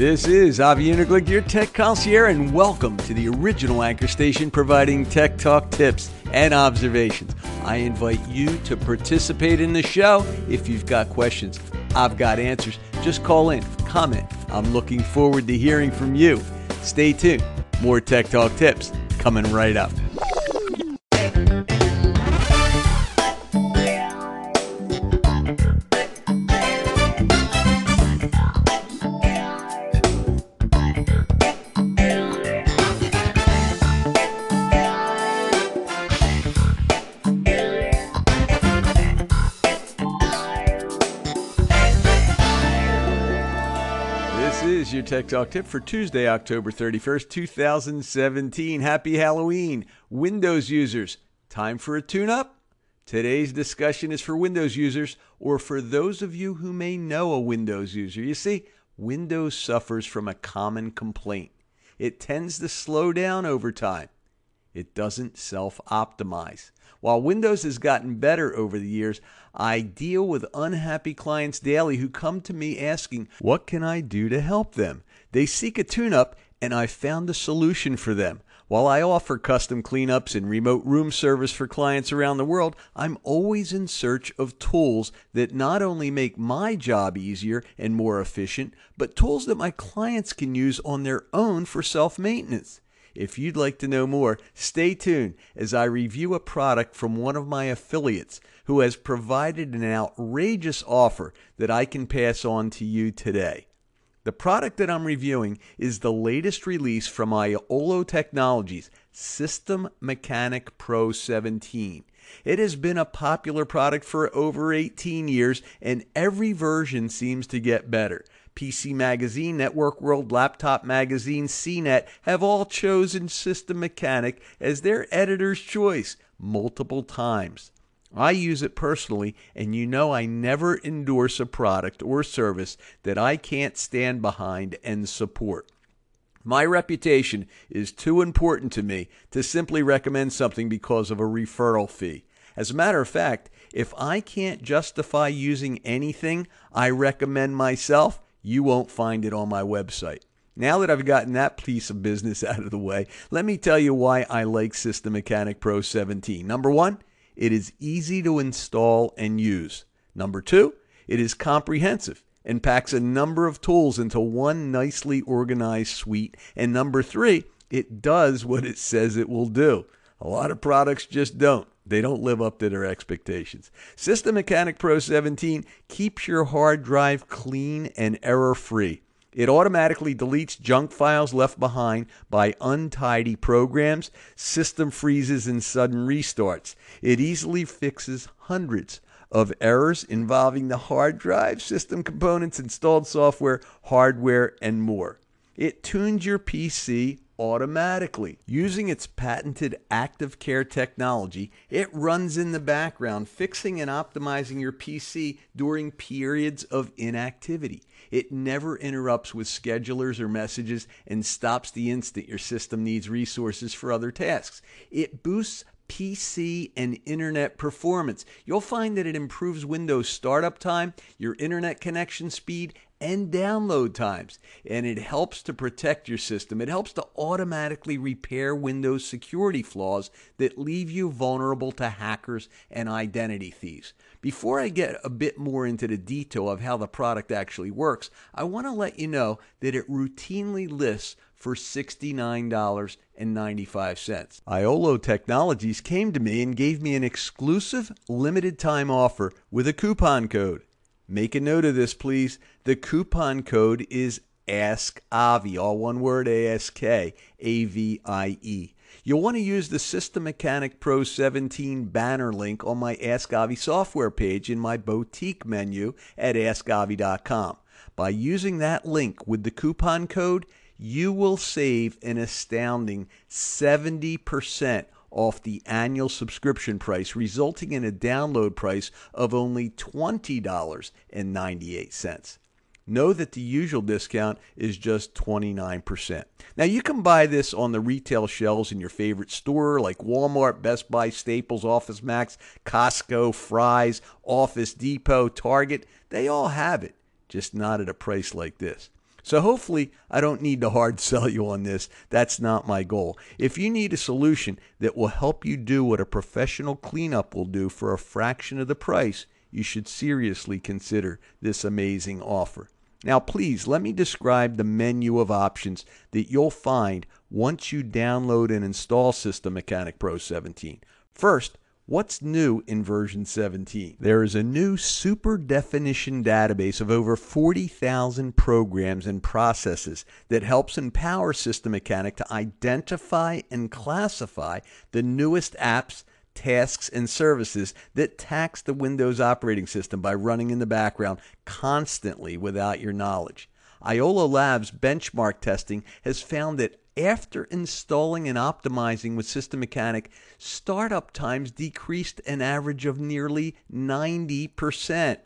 This is Avi Uniglick, your tech concierge, and welcome to the original anchor station providing tech talk tips and observations. I invite you to participate in the show. If you've got questions, I've got answers. Just call in, comment. I'm looking forward to hearing from you. Stay tuned. More tech talk tips coming right up. Is your Tech Talk tip for Tuesday, October 31st, 2017. Happy Halloween, Windows users. Time for a tune up? Today's discussion is for Windows users or for those of you who may know a Windows user. You see, Windows suffers from a common complaint. It tends to slow down over time. It doesn't self optimize. While Windows has gotten better over the years, I deal with unhappy clients daily who come to me asking, What can I do to help them? They seek a tune up, and I've found a solution for them. While I offer custom cleanups and remote room service for clients around the world, I'm always in search of tools that not only make my job easier and more efficient, but tools that my clients can use on their own for self maintenance. If you'd like to know more, stay tuned as I review a product from one of my affiliates who has provided an outrageous offer that I can pass on to you today. The product that I'm reviewing is the latest release from Iolo Technologies System Mechanic Pro 17. It has been a popular product for over 18 years, and every version seems to get better. PC Magazine, Network World, Laptop Magazine, CNET have all chosen System Mechanic as their editor's choice multiple times. I use it personally, and you know I never endorse a product or service that I can't stand behind and support. My reputation is too important to me to simply recommend something because of a referral fee. As a matter of fact, if I can't justify using anything I recommend myself, you won't find it on my website. Now that I've gotten that piece of business out of the way, let me tell you why I like System Mechanic Pro 17. Number one, it is easy to install and use. Number two, it is comprehensive and packs a number of tools into one nicely organized suite. And number three, it does what it says it will do. A lot of products just don't. They don't live up to their expectations. System Mechanic Pro 17 keeps your hard drive clean and error free. It automatically deletes junk files left behind by untidy programs, system freezes, and sudden restarts. It easily fixes hundreds of errors involving the hard drive, system components, installed software, hardware, and more. It tunes your PC automatically. Using its patented active care technology, it runs in the background, fixing and optimizing your PC during periods of inactivity. It never interrupts with schedulers or messages and stops the instant your system needs resources for other tasks. It boosts PC and internet performance. You'll find that it improves Windows startup time, your internet connection speed, and download times. And it helps to protect your system. It helps to automatically repair Windows security flaws that leave you vulnerable to hackers and identity thieves. Before I get a bit more into the detail of how the product actually works, I want to let you know that it routinely lists for $69.95. Iolo Technologies came to me and gave me an exclusive limited time offer with a coupon code. Make a note of this, please. The coupon code is AskAvi, all one word A S K A V I E. You'll want to use the System Mechanic Pro 17 banner link on my Ask Avi software page in my boutique menu at askavi.com. By using that link with the coupon code, you will save an astounding 70% off the annual subscription price, resulting in a download price of only $20.98. Know that the usual discount is just 29%. Now, you can buy this on the retail shelves in your favorite store like Walmart, Best Buy, Staples, Office Max, Costco, Fry's, Office Depot, Target. They all have it, just not at a price like this. So hopefully I don't need to hard sell you on this. That's not my goal. If you need a solution that will help you do what a professional cleanup will do for a fraction of the price, you should seriously consider this amazing offer. Now, please let me describe the menu of options that you'll find once you download and install System Mechanic Pro 17. First, What's new in version 17? There is a new super definition database of over 40,000 programs and processes that helps empower System Mechanic to identify and classify the newest apps, tasks, and services that tax the Windows operating system by running in the background constantly without your knowledge. Iolo Labs benchmark testing has found that after installing and optimizing with System Mechanic, startup times decreased an average of nearly 90%.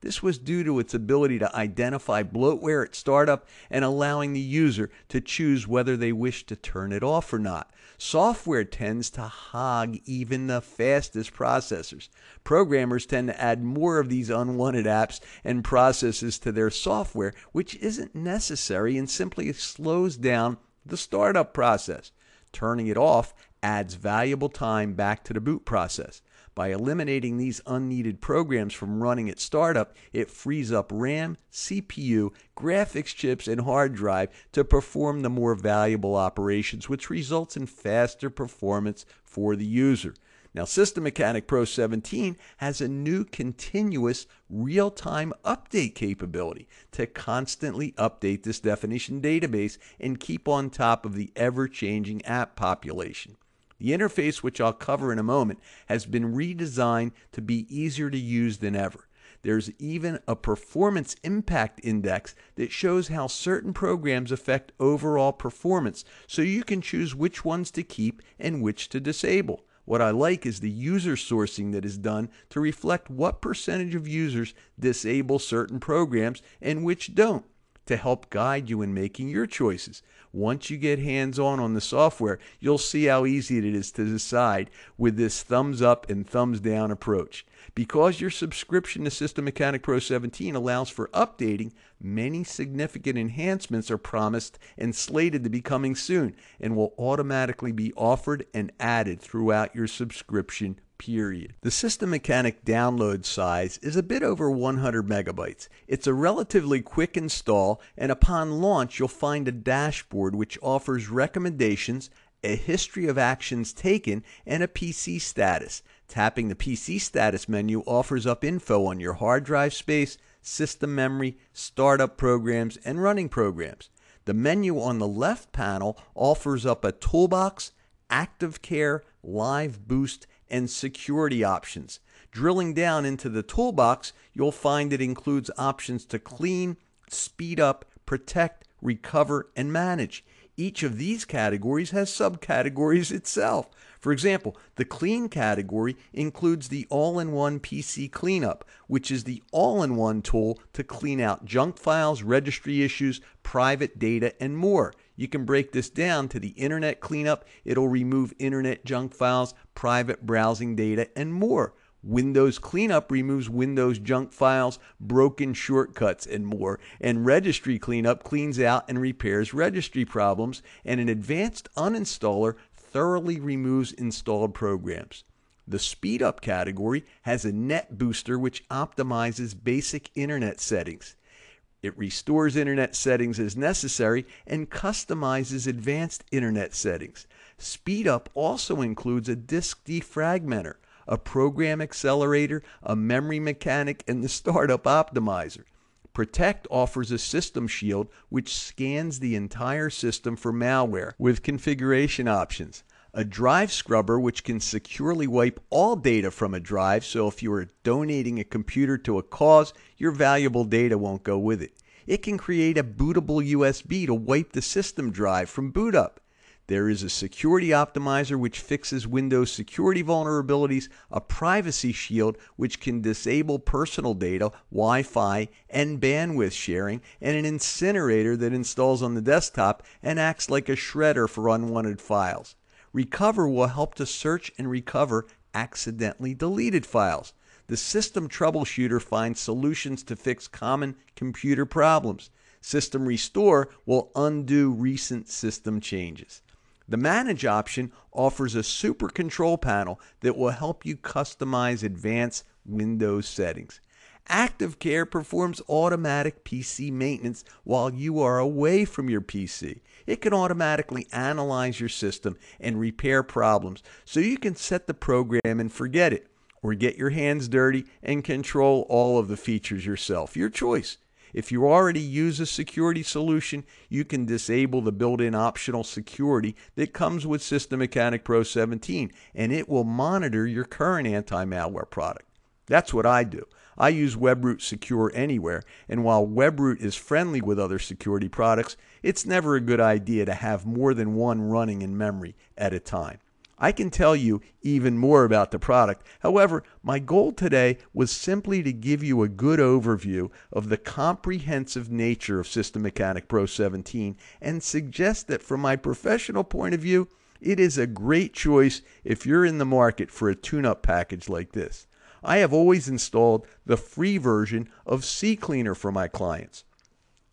This was due to its ability to identify bloatware at startup and allowing the user to choose whether they wish to turn it off or not. Software tends to hog even the fastest processors. Programmers tend to add more of these unwanted apps and processes to their software, which isn't necessary and simply slows down the startup process. Turning it off adds valuable time back to the boot process. By eliminating these unneeded programs from running at startup, it frees up RAM, CPU, graphics chips, and hard drive to perform the more valuable operations, which results in faster performance for the user. Now, System Mechanic Pro 17 has a new continuous real time update capability to constantly update this definition database and keep on top of the ever changing app population. The interface, which I'll cover in a moment, has been redesigned to be easier to use than ever. There's even a performance impact index that shows how certain programs affect overall performance, so you can choose which ones to keep and which to disable. What I like is the user sourcing that is done to reflect what percentage of users disable certain programs and which don't to help guide you in making your choices. Once you get hands on on the software, you'll see how easy it is to decide with this thumbs up and thumbs down approach. Because your subscription to System Mechanic Pro 17 allows for updating, many significant enhancements are promised and slated to be coming soon and will automatically be offered and added throughout your subscription period. The System Mechanic download size is a bit over 100 megabytes. It's a relatively quick install, and upon launch, you'll find a dashboard which offers recommendations, a history of actions taken, and a PC status. Tapping the PC status menu offers up info on your hard drive space, system memory, startup programs, and running programs. The menu on the left panel offers up a toolbox, active care, live boost, and security options. Drilling down into the toolbox, you'll find it includes options to clean, speed up, protect, recover, and manage. Each of these categories has subcategories itself. For example, the clean category includes the all in one PC cleanup, which is the all in one tool to clean out junk files, registry issues, private data, and more. You can break this down to the internet cleanup. It'll remove internet junk files, private browsing data, and more. Windows Cleanup removes Windows junk files, broken shortcuts, and more. And Registry Cleanup cleans out and repairs registry problems. And an advanced uninstaller thoroughly removes installed programs. The Speed Up category has a Net Booster which optimizes basic internet settings. It restores internet settings as necessary and customizes advanced internet settings. SpeedUp also includes a disk defragmenter, a program accelerator, a memory mechanic, and the startup optimizer. Protect offers a system shield which scans the entire system for malware with configuration options a drive scrubber which can securely wipe all data from a drive so if you are donating a computer to a cause, your valuable data won't go with it. It can create a bootable USB to wipe the system drive from boot up. There is a security optimizer which fixes Windows security vulnerabilities, a privacy shield which can disable personal data, Wi Fi, and bandwidth sharing, and an incinerator that installs on the desktop and acts like a shredder for unwanted files. Recover will help to search and recover accidentally deleted files. The system troubleshooter finds solutions to fix common computer problems. System Restore will undo recent system changes. The Manage option offers a super control panel that will help you customize advanced Windows settings. Active Care performs automatic PC maintenance while you are away from your PC. It can automatically analyze your system and repair problems so you can set the program and forget it, or get your hands dirty and control all of the features yourself. Your choice. If you already use a security solution, you can disable the built in optional security that comes with System Mechanic Pro 17, and it will monitor your current anti malware product. That's what I do. I use WebRoot Secure Anywhere, and while WebRoot is friendly with other security products, it's never a good idea to have more than one running in memory at a time. I can tell you even more about the product. However, my goal today was simply to give you a good overview of the comprehensive nature of System Mechanic Pro 17 and suggest that from my professional point of view, it is a great choice if you're in the market for a tune up package like this. I have always installed the free version of CCleaner for my clients.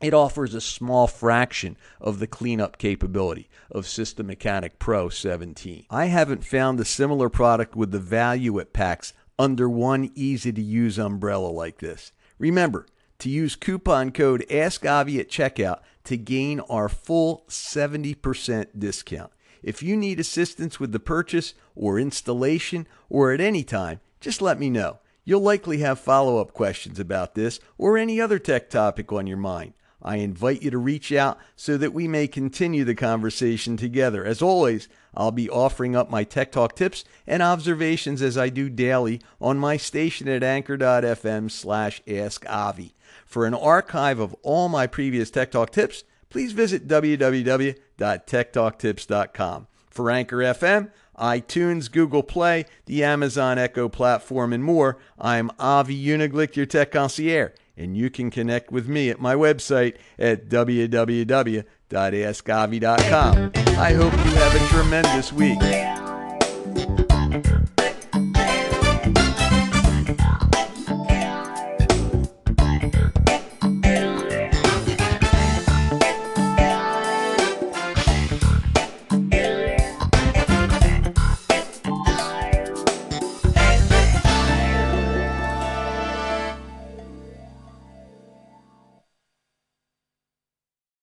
It offers a small fraction of the cleanup capability of System Mechanic Pro 17. I haven't found a similar product with the value it packs under one easy to use umbrella like this. Remember to use coupon code AskAvi at checkout to gain our full 70% discount. If you need assistance with the purchase or installation or at any time, just let me know. You'll likely have follow up questions about this or any other tech topic on your mind. I invite you to reach out so that we may continue the conversation together. As always, I'll be offering up my Tech Talk tips and observations as I do daily on my station at anchor.fm slash askavi. For an archive of all my previous Tech Talk tips, please visit www.techtalktips.com. For Anchor FM, iTunes, Google Play, the Amazon Echo platform, and more, I'm Avi Uniglick, your tech concierge and you can connect with me at my website at www.askavi.com. I hope you have a tremendous week.